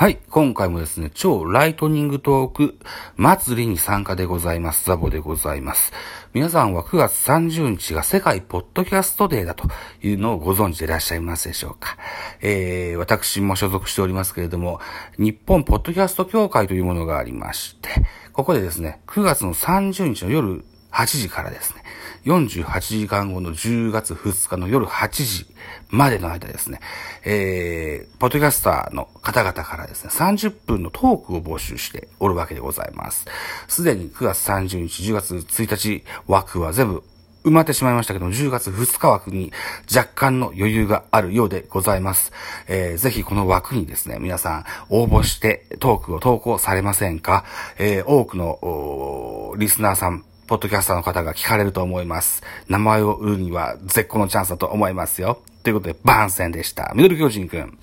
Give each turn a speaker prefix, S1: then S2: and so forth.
S1: はい。今回もですね、超ライトニングトーク祭りに参加でございます。ザボでございます。皆さんは9月30日が世界ポッドキャストデーだというのをご存知でいらっしゃいますでしょうか。えー、私も所属しておりますけれども、日本ポッドキャスト協会というものがありまして、ここでですね、9月の30日の夜8時からですね、48時間後の10月2日の夜8時までの間ですね、えー、ポッドキャスターの方々からですね、30分のトークを募集しておるわけでございます。すでに9月30日、10月1日枠は全部埋まってしまいましたけども、10月2日枠に若干の余裕があるようでございます。えー、ぜひこの枠にですね、皆さん応募してトークを投稿されませんか？えー、多くのリスナーさん、ポッドキャスターの方が聞かれると思います。名前を売るには絶好のチャンスだと思いますよ。ということで、番宣でした。ミドル巨人くん。